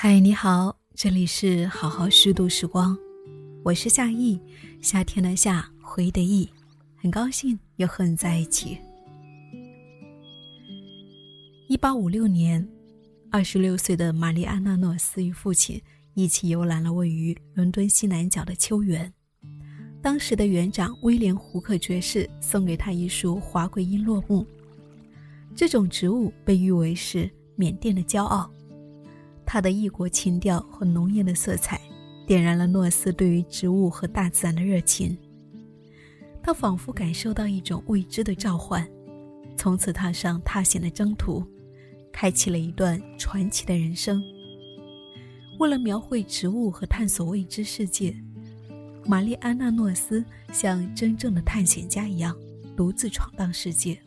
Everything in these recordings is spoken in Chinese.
嗨，你好，这里是好好虚度时光，我是夏意，夏天的夏，回的意，很高兴又和你在一起。一八五六年，二十六岁的玛丽安娜·诺斯与父亲一起游览了位于伦敦西南角的秋园。当时的园长威廉·胡克爵士送给他一束华贵璎珞木，这种植物被誉为是缅甸的骄傲。他的异国情调和浓艳的色彩，点燃了诺斯对于植物和大自然的热情。他仿佛感受到一种未知的召唤，从此踏上踏险的征途，开启了一段传奇的人生。为了描绘植物和探索未知世界，玛丽安娜·诺斯像真正的探险家一样，独自闯荡世界，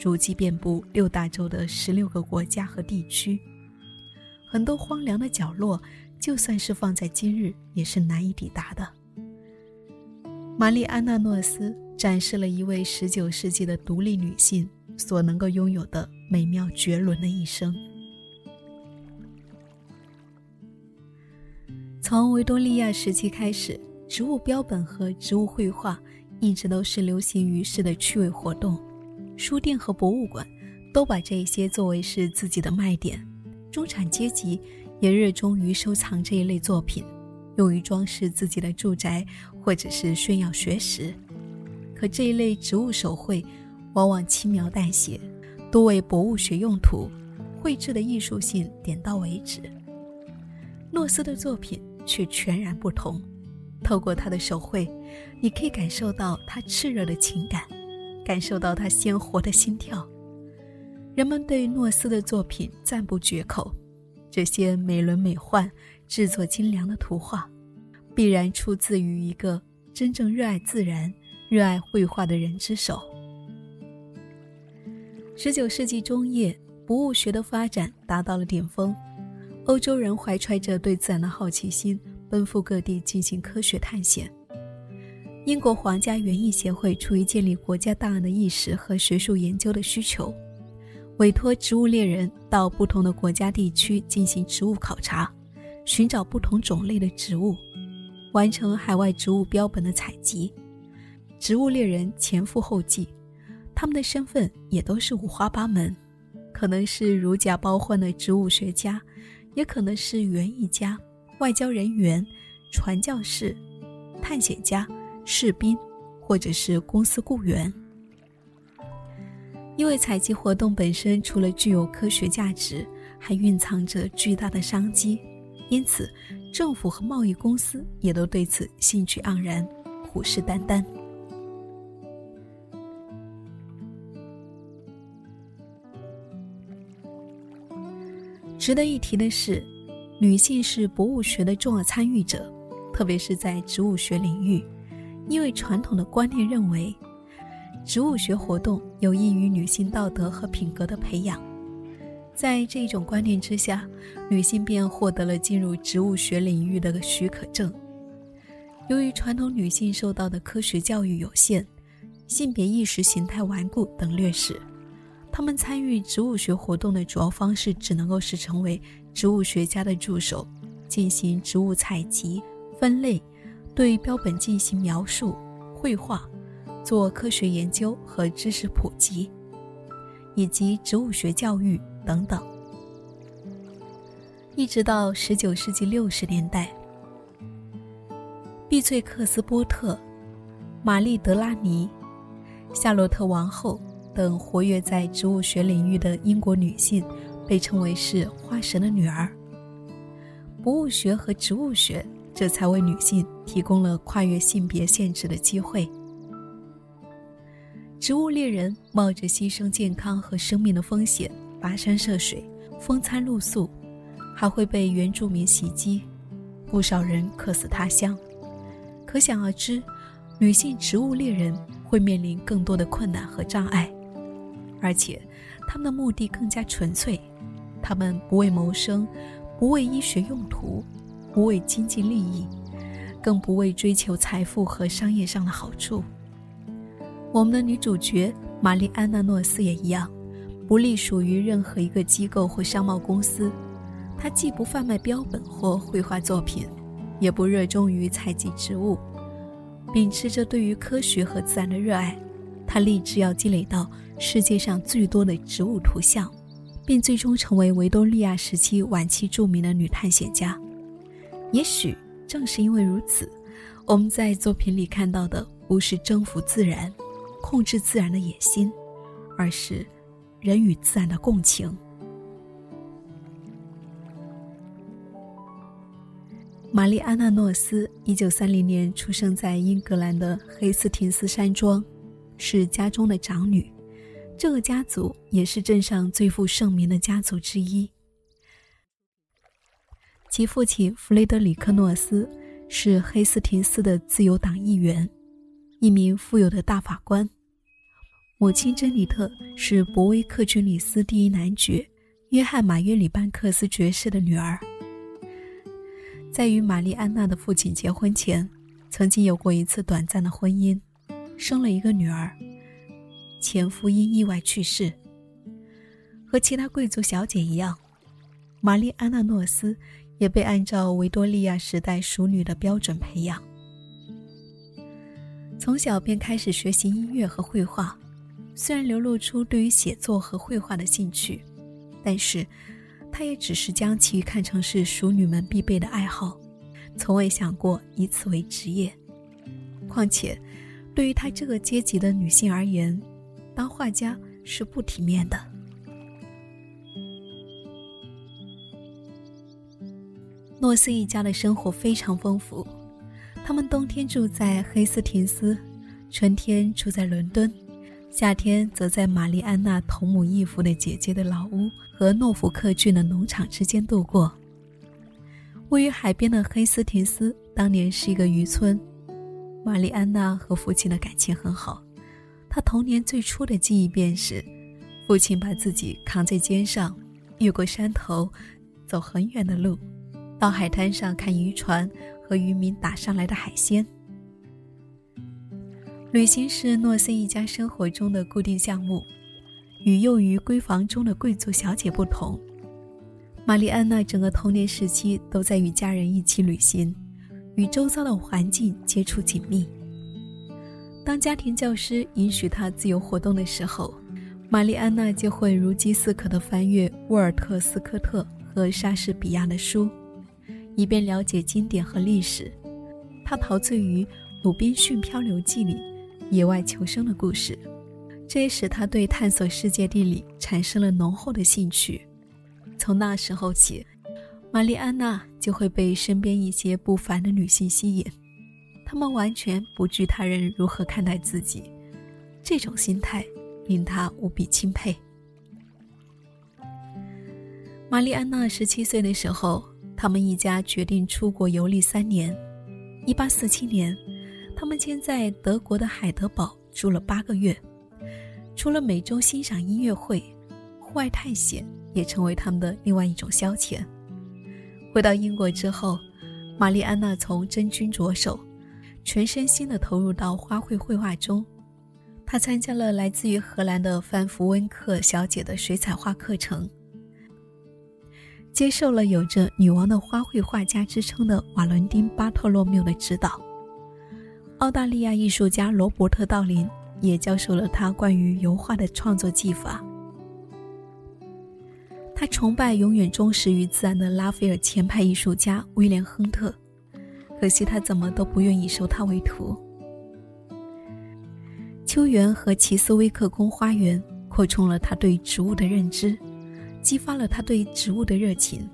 足迹遍布六大洲的十六个国家和地区。很多荒凉的角落，就算是放在今日，也是难以抵达的。玛丽安娜·诺斯展示了一位19世纪的独立女性所能够拥有的美妙绝伦的一生。从维多利亚时期开始，植物标本和植物绘画一直都是流行于世的趣味活动，书店和博物馆都把这些作为是自己的卖点。中产阶级也热衷于收藏这一类作品，用于装饰自己的住宅，或者是炫耀学识。可这一类植物手绘往往轻描淡写，多为博物学用途，绘制的艺术性点到为止。诺斯的作品却全然不同，透过他的手绘，你可以感受到他炽热的情感，感受到他鲜活的心跳。人们对诺斯的作品赞不绝口，这些美轮美奂、制作精良的图画，必然出自于一个真正热爱自然、热爱绘画的人之手。十九世纪中叶，博物学的发展达到了顶峰，欧洲人怀揣着对自然的好奇心，奔赴各地进行科学探险。英国皇家园艺协会出于建立国家档案的意识和学术研究的需求。委托植物猎人到不同的国家地区进行植物考察，寻找不同种类的植物，完成海外植物标本的采集。植物猎人前赴后继，他们的身份也都是五花八门，可能是如假包换的植物学家，也可能是园艺家、外交人员、传教士、探险家、士兵，或者是公司雇员。因为采集活动本身除了具有科学价值，还蕴藏着巨大的商机，因此政府和贸易公司也都对此兴趣盎然，虎视眈眈。值得一提的是，女性是博物学的重要参与者，特别是在植物学领域，因为传统的观念认为。植物学活动有益于女性道德和品格的培养，在这种观念之下，女性便获得了进入植物学领域的许可证。由于传统女性受到的科学教育有限，性别意识形态顽固等劣势，她们参与植物学活动的主要方式只能够是成为植物学家的助手，进行植物采集、分类，对标本进行描述、绘画。做科学研究和知识普及，以及植物学教育等等，一直到十九世纪六十年代，碧翠克斯波特、玛丽德拉尼、夏洛特王后等活跃在植物学领域的英国女性，被称为是花神的女儿。博物学和植物学这才为女性提供了跨越性别限制的机会。植物猎人冒着牺牲健康和生命的风险跋山涉水、风餐露宿，还会被原住民袭击，不少人客死他乡。可想而知，女性植物猎人会面临更多的困难和障碍，而且他们的目的更加纯粹，他们不为谋生，不为医学用途，不为经济利益，更不为追求财富和商业上的好处。我们的女主角玛丽安娜·诺斯也一样，不隶属于任何一个机构或商贸公司。她既不贩卖标本或绘画作品，也不热衷于采集植物。秉持着对于科学和自然的热爱，她立志要积累到世界上最多的植物图像，并最终成为维多利亚时期晚期著名的女探险家。也许正是因为如此，我们在作品里看到的不是征服自然、控制自然的野心，而是人与自然的共情。玛丽安娜·诺斯，一九三零年出生在英格兰的黑斯廷斯山庄，是家中的长女。这个家族也是镇上最负盛名的家族之一。其父亲弗雷德里克·诺斯是黑斯廷斯的自由党议员，一名富有的大法官；母亲珍妮特是伯威克军里斯第一男爵约翰·马约里班克斯爵士的女儿。在与玛丽安娜的父亲结婚前，曾经有过一次短暂的婚姻，生了一个女儿。前夫因意外去世。和其他贵族小姐一样，玛丽安娜·诺斯也被按照维多利亚时代淑女的标准培养。从小便开始学习音乐和绘画，虽然流露出对于写作和绘画的兴趣，但是。她也只是将其看成是淑女们必备的爱好，从未想过以此为职业。况且，对于她这个阶级的女性而言，当画家是不体面的。诺斯一家的生活非常丰富，他们冬天住在黑斯廷斯，春天住在伦敦。夏天则在玛丽安娜同母异父的姐姐的老屋和诺福克郡的农场之间度过。位于海边的黑斯廷斯当年是一个渔村，玛丽安娜和父亲的感情很好。她童年最初的记忆便是，父亲把自己扛在肩上，越过山头，走很远的路，到海滩上看渔船和渔民打上来的海鲜。旅行是诺森一家生活中的固定项目，与幼于闺房中的贵族小姐不同，玛丽安娜整个童年时期都在与家人一起旅行，与周遭的环境接触紧密。当家庭教师允许她自由活动的时候，玛丽安娜就会如饥似渴地翻阅沃尔特斯科特和莎士比亚的书，以便了解经典和历史。她陶醉于《鲁滨逊漂流记》里。野外求生的故事，这也使他对探索世界地理产生了浓厚的兴趣。从那时候起，玛丽安娜就会被身边一些不凡的女性吸引，她们完全不惧他人如何看待自己，这种心态令她无比钦佩。玛丽安娜十七岁的时候，他们一家决定出国游历三年。一八四七年。他们先在德国的海德堡住了八个月，除了每周欣赏音乐会，户外探险也成为他们的另外一种消遣。回到英国之后，玛丽安娜从真菌着手，全身心地投入到花卉绘画中。她参加了来自于荷兰的范弗温克小姐的水彩画课程，接受了有着“女王的花卉画家”之称的瓦伦丁·巴特洛缪的指导。澳大利亚艺术家罗伯特·道林也教授了他关于油画的创作技法。他崇拜永远忠实于自然的拉斐尔前派艺术家威廉·亨特，可惜他怎么都不愿意收他为徒。秋园和奇斯威克宫花园扩充了他对植物的认知，激发了他对植物的热情，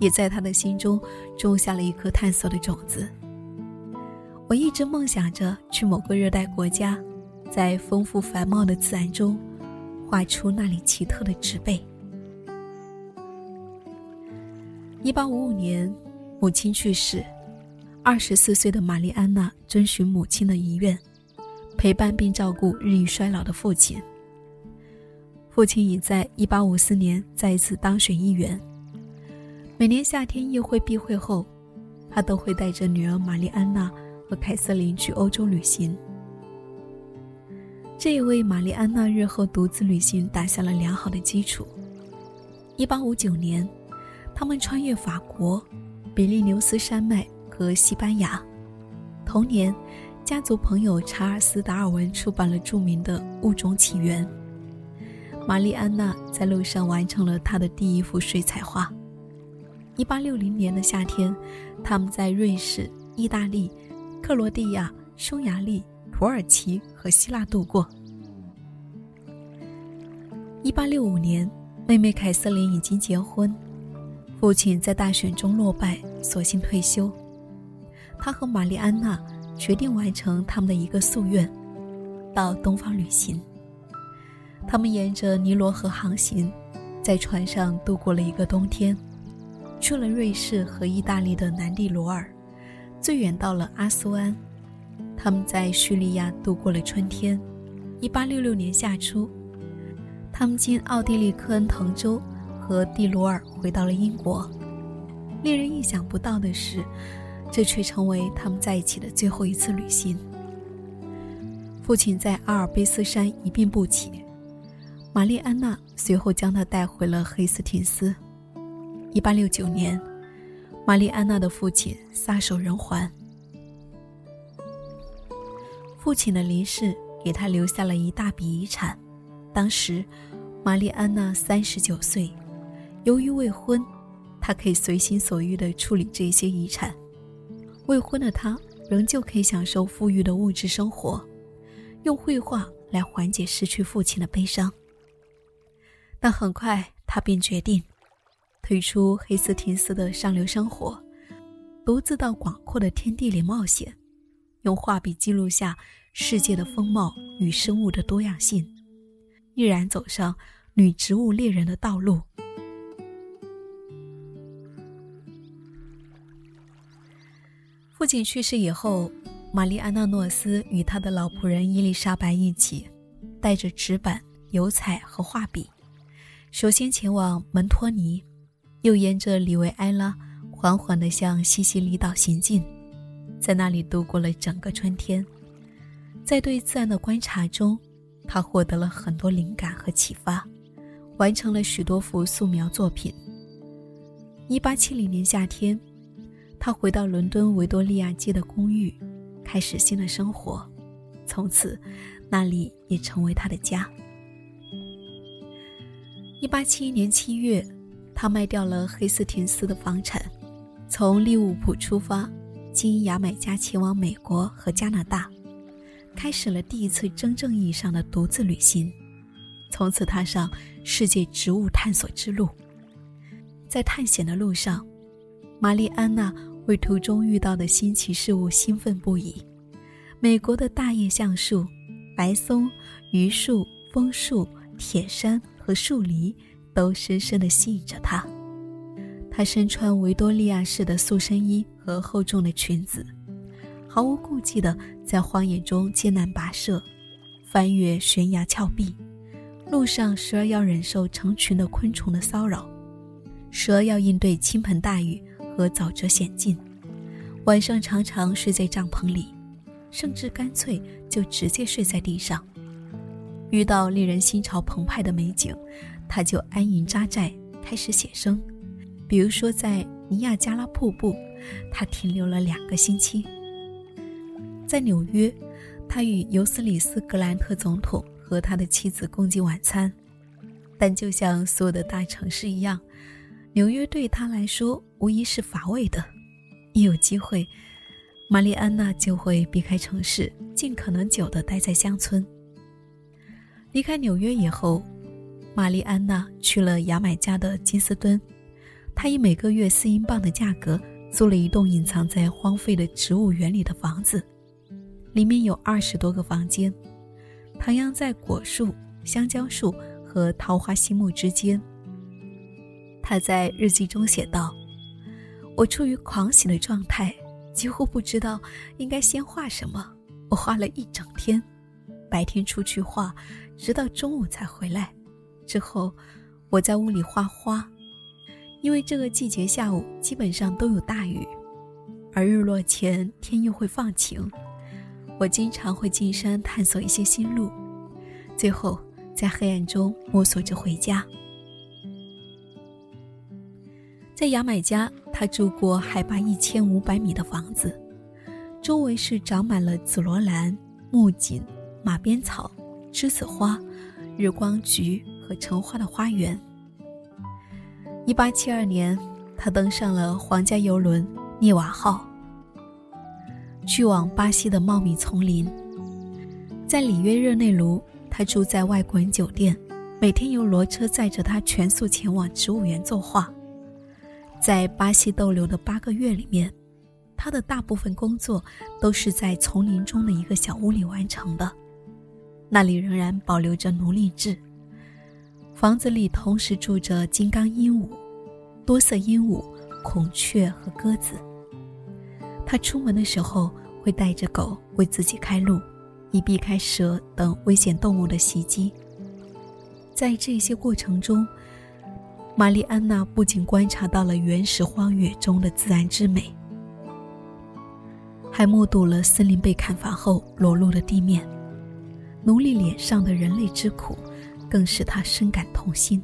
也在他的心中种下了一颗探索的种子。我一直梦想着去某个热带国家，在丰富繁茂的自然中，画出那里奇特的植被。一八五五年，母亲去世，二十四岁的玛丽安娜遵循母亲的遗愿，陪伴并照顾日益衰老的父亲。父亲已在一八五四年再一次当选议员。每年夏天议会闭会后，他都会带着女儿玛丽安娜。和凯瑟琳去欧洲旅行，这也为玛丽安娜日后独自旅行打下了良好的基础。一八五九年，他们穿越法国、比利牛斯山脉和西班牙。同年，家族朋友查尔斯·达尔文出版了著名的《物种起源》。玛丽安娜在路上完成了她的第一幅水彩画。1860年的夏天，他们在瑞士、意大利、克罗地亚、匈牙利、土耳其和希腊度过。1865年，妹妹凯瑟琳已经结婚，父亲在大选中落败，索性退休。他和玛丽安娜决定完成他们的一个夙愿，到东方旅行。他们沿着尼罗河航行，在船上度过了一个冬天，去了瑞士和意大利的南蒂罗尔，最远到了阿苏安。他们在叙利亚度过了春天。1866年夏初，他们经奥地利科恩滕州和蒂罗尔回到了英国。令人意想不到的是，这却成为他们在一起的最后一次旅行。父亲在阿尔卑斯山一病不起。玛丽安娜随后将他带回了黑斯廷斯。1869年，玛丽安娜的父亲撒手人寰。父亲的离世给他留下了一大笔遗产。当时，玛丽安娜三十九岁，由于未婚，她可以随心所欲地处理这些遗产。未婚的她仍旧可以享受富裕的物质生活，用绘画来缓解失去父亲的悲伤。但很快，他便决定退出黑斯廷斯的上流生活，独自到广阔的天地里冒险，用画笔记录下世界的风貌与生物的多样性，毅然走上女植物猎人的道路。父亲去世以后，玛丽安娜诺斯与他的老仆人伊丽莎白一起，带着纸板、油彩和画笔。首先前往门托尼，又沿着里维埃拉缓缓地向西西里岛行进，在那里度过了整个春天。在对自然的观察中，他获得了很多灵感和启发，完成了许多幅素描作品。1870年夏天，他回到伦敦维多利亚街的公寓，开始新的生活，从此，那里也成为他的家。一八七一年七月，他卖掉了黑斯廷斯的房产，从利物浦出发，经牙买加前往美国和加拿大，开始了第一次真正意义上的独自旅行，从此踏上世界植物探索之路。在探险的路上，玛丽安娜为途中遇到的新奇事物兴奋不已：美国的大叶橡树、白松、榆树、枫树、铁杉。和树篱都深深地吸引着他。他身穿维多利亚式的塑身衣和厚重的裙子，毫无顾忌地在荒野中艰难跋涉，翻越悬崖峭壁。路上时而要忍受成群的昆虫的骚扰，时而要应对倾盆大雨和沼泽险境。晚上常常睡在帐篷里，甚至干脆就直接睡在地上。遇到令人心潮澎湃的美景，他就安营扎寨，开始写生。比如说，在尼亚加拉瀑布，他停留了两个星期。在纽约，他与尤斯里斯·格兰特总统和他的妻子共进晚餐。但就像所有的大城市一样，纽约对他来说无疑是乏味的。一有机会，玛丽安娜就会避开城市，尽可能久地待在乡村。离开纽约以后，玛丽安娜去了牙买加的金斯敦。她以每个月四英镑的价格租了一栋隐藏在荒废的植物园里的房子，里面有二十多个房间，徜徉在果树、香蕉树和桃花心木之间。她在日记中写道：“我处于狂喜的状态，几乎不知道应该先画什么。我画了一整天，白天出去画。”直到中午才回来，之后我在屋里画花，因为这个季节下午基本上都有大雨，而日落前天又会放晴。我经常会进山探索一些新路，最后在黑暗中摸索着回家。在牙买加，他住过海拔一千五百米的房子，周围是长满了紫罗兰、木槿、马鞭草、栀子花、日光菊和橙花的花园。一八七二年，他登上了皇家游轮“涅瓦号”，去往巴西的茂密丛林。在里约热内卢，他住在外国人酒店，每天由骡车载着他全速前往植物园作画。在巴西逗留的八个月里面，他的大部分工作都是在丛林中的一个小屋里完成的。那里仍然保留着奴隶制。房子里同时住着金刚鹦鹉、多色鹦鹉、孔雀和鸽子。他出门的时候会带着狗为自己开路，以避开蛇等危险动物的袭击。在这些过程中，玛丽安娜不仅观察到了原始荒野中的自然之美，还目睹了森林被砍伐后裸露的地面，奴隶脸上的人类之苦，更使他深感痛心。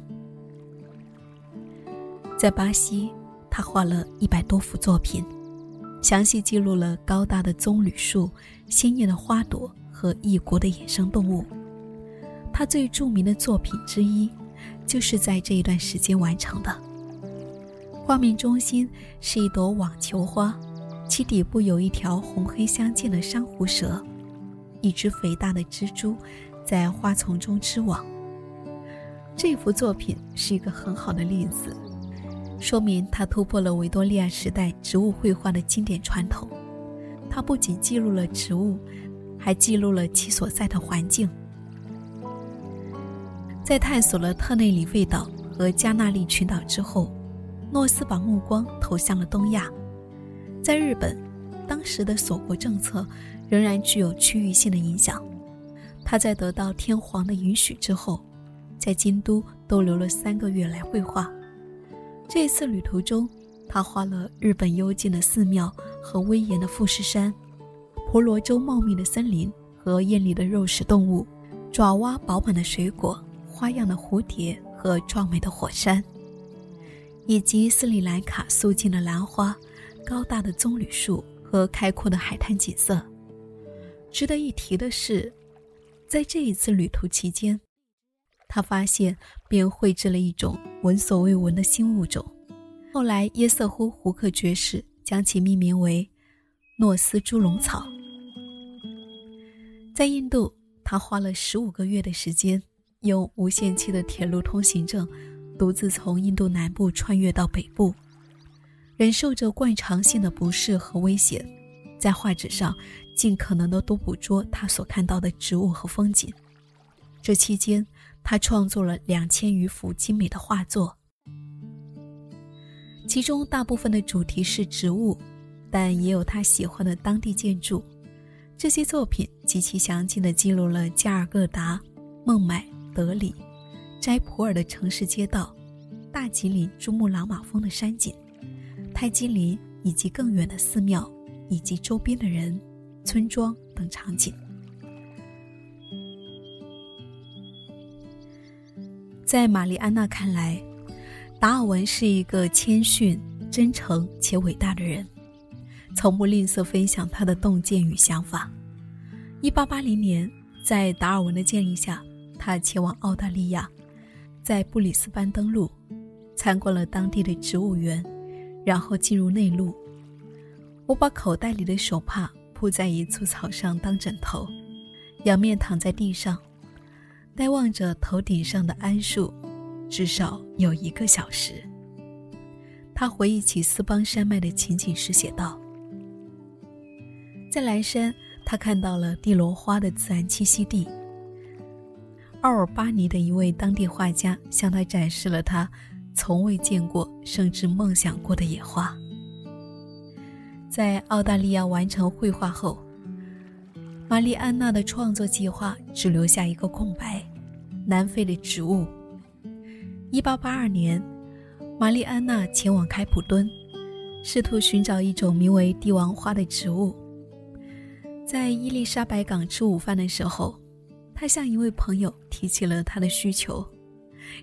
在巴西，他画了一百多幅作品，详细记录了高大的棕榈树、鲜艳的花朵和异国的野生动物。他最著名的作品之一。就是在这一段时间完成的。画面中心是一朵网球花，其底部有一条红黑相间的珊瑚蛇，一只肥大的蜘蛛在花丛中织网。这幅作品是一个很好的例子，说明他突破了维多利亚时代植物绘画的经典传统。他不仅记录了植物，还记录了其所在的环境。在探索了特内里费岛和加纳利群岛之后，诺斯把目光投向了东亚。在日本，当时的锁国政策仍然具有区域性的影响。他在得到天皇的允许之后，在京都逗留了三个月来绘画。这次旅途中，他画了日本幽静的寺庙和威严的富士山，婆罗洲茂密的森林和艳丽的肉食动物，爪哇饱满的水果。花样的蝴蝶和壮美的火山，以及斯里兰卡肃静的兰花、高大的棕榈树和开阔的海滩景色。值得一提的是，在这一次旅途期间，他发现并绘制了一种闻所未闻的新物种。后来，耶瑟夫·胡克爵士将其命名为诺斯猪笼草。在印度，他花了十五个月的时间。用无限期的铁路通行证，独自从印度南部穿越到北部，忍受着惯常性的不适和危险，在画纸上尽可能的多捕捉他所看到的植物和风景。这期间，他创作了两千余幅精美的画作，其中大部分的主题是植物，但也有他喜欢的当地建筑。这些作品极其详尽地记录了加尔各答、孟买。德里、斋普尔的城市街道、大吉岭珠穆朗玛峰的山景、泰姬陵以及更远的寺庙以及周边的人、村庄等场景。在玛丽安娜看来，达尔文是一个谦逊、真诚且伟大的人，从不吝啬分享他的洞见与想法。一八八零年，在达尔文的建议下。他前往澳大利亚，在布里斯班登陆，参观了当地的植物园，然后进入内陆。我把口袋里的手帕铺在一簇草上当枕头，仰面躺在地上，呆望着头顶上的桉树，至少有一个小时。他回忆起斯邦山脉的情景时写道：“在蓝山，他看到了地罗花的自然栖息地。”奥尔巴尼的一位当地画家向他展示了他从未见过甚至梦想过的野花。在澳大利亚完成绘画后，玛丽安娜的创作计划只留下一个空白：南非的植物。1882年，玛丽安娜前往开普敦，试图寻找一种名为帝王花的植物。在伊丽莎白港吃午饭的时候。他向一位朋友提起了他的需求，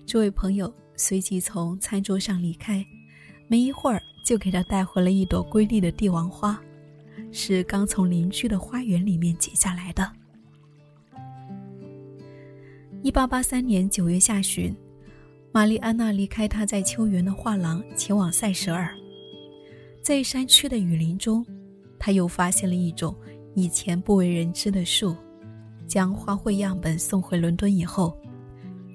这位朋友随即从餐桌上离开，没一会儿就给他带回了一朵瑰丽的帝王花，是刚从邻居的花园里面剪下来的。一八八三年九月下旬，玛丽安娜离开她在秋园的画廊，前往塞舌尔。在山区的雨林中，他又发现了一种以前不为人知的树。将花卉样本送回伦敦以后，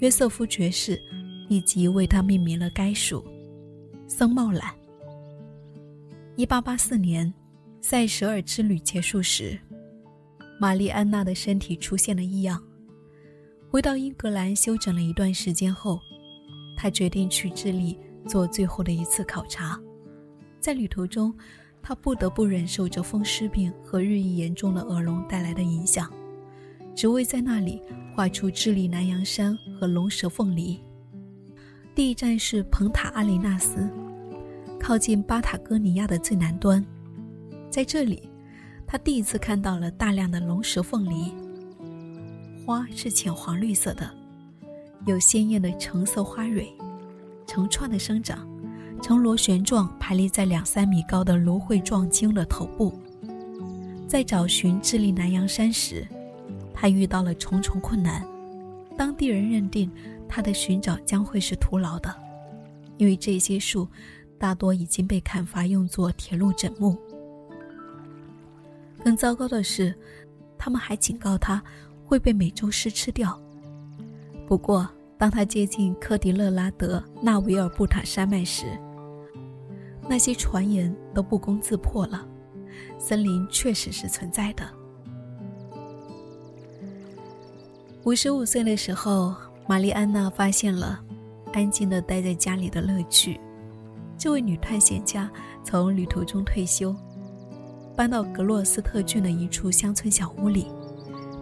约瑟夫爵士立即为他命名了该属——僧帽兰。一八八四年，塞舌尔之旅结束时，玛丽安娜的身体出现了异样。回到英格兰休整了一段时间后，他决定去智利做最后的一次考察。在旅途中，他不得不忍受着风湿病和日益严重的耳聋带来的影响，只为在那里画出智利南洋山和龙舌凤梨。第一站是蓬塔阿雷纳斯，靠近巴塔哥尼亚的最南端。在这里，他第一次看到了大量的龙舌凤梨，花是浅黄绿色的，有鲜艳的橙色花蕊，成串的生长。呈螺旋状排列在两三米高的芦荟状茎的头部。在找寻智利南洋山时，他遇到了重重困难。当地人认定他的寻找将会是徒劳的，因为这些树大多已经被砍伐用作铁路枕木。更糟糕的是，他们还警告他会被美洲狮吃掉。不过，当他接近科迪勒拉德纳维尔布塔山脉时，那些传言都不攻自破了，森林确实是存在的。五十五岁的时候，玛丽安娜发现了安静的待在家里的乐趣。这位女探险家从旅途中退休，搬到格洛斯特郡的一处乡村小屋里，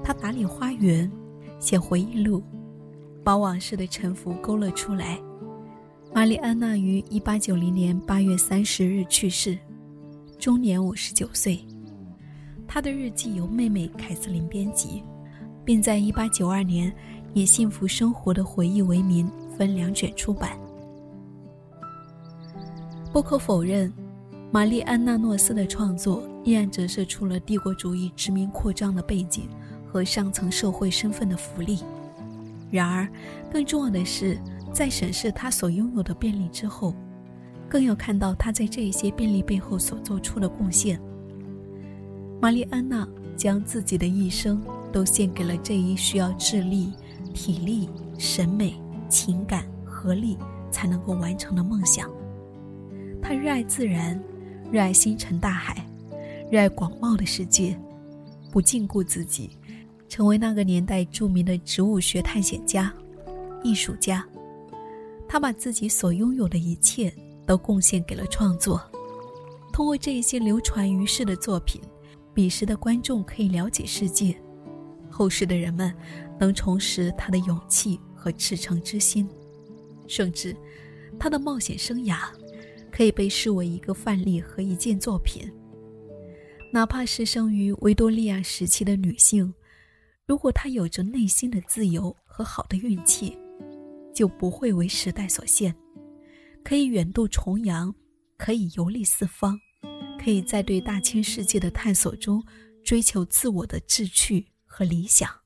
他打理花园，写回忆录，把往事的沉浮勾勒出来。玛丽安娜于1890年8月30日去世，终年59岁。她的日记由妹妹凯瑟琳编辑，并在1892年以“幸福生活的回忆”为名分两卷出版。不可否认，玛丽安娜诺斯的创作依然折射出了帝国主义殖民扩张的背景和上层社会身份的福利。然而，更重要的是。在审视他所拥有的便利之后，更要看到他在这一些便利背后所做出的贡献。玛丽安娜将自己的一生都献给了这一需要智力、体力、审美、情感合力才能够完成的梦想。她热爱自然，热爱星辰大海，热爱广袤的世界，不禁锢自己，成为那个年代著名的植物学探险家、艺术家。他把自己所拥有的一切都贡献给了创作。通过这些流传于世的作品，彼时的观众可以了解世界，后世的人们能重拾他的勇气和赤诚之心，甚至他的冒险生涯可以被视为一个范例和一件作品。哪怕是生于维多利亚时期的女性，如果他有着内心的自由和好的运气。就不会为时代所限，可以远渡重洋，可以游历四方，可以在对大千世界的探索中追求自我的志趣和理想。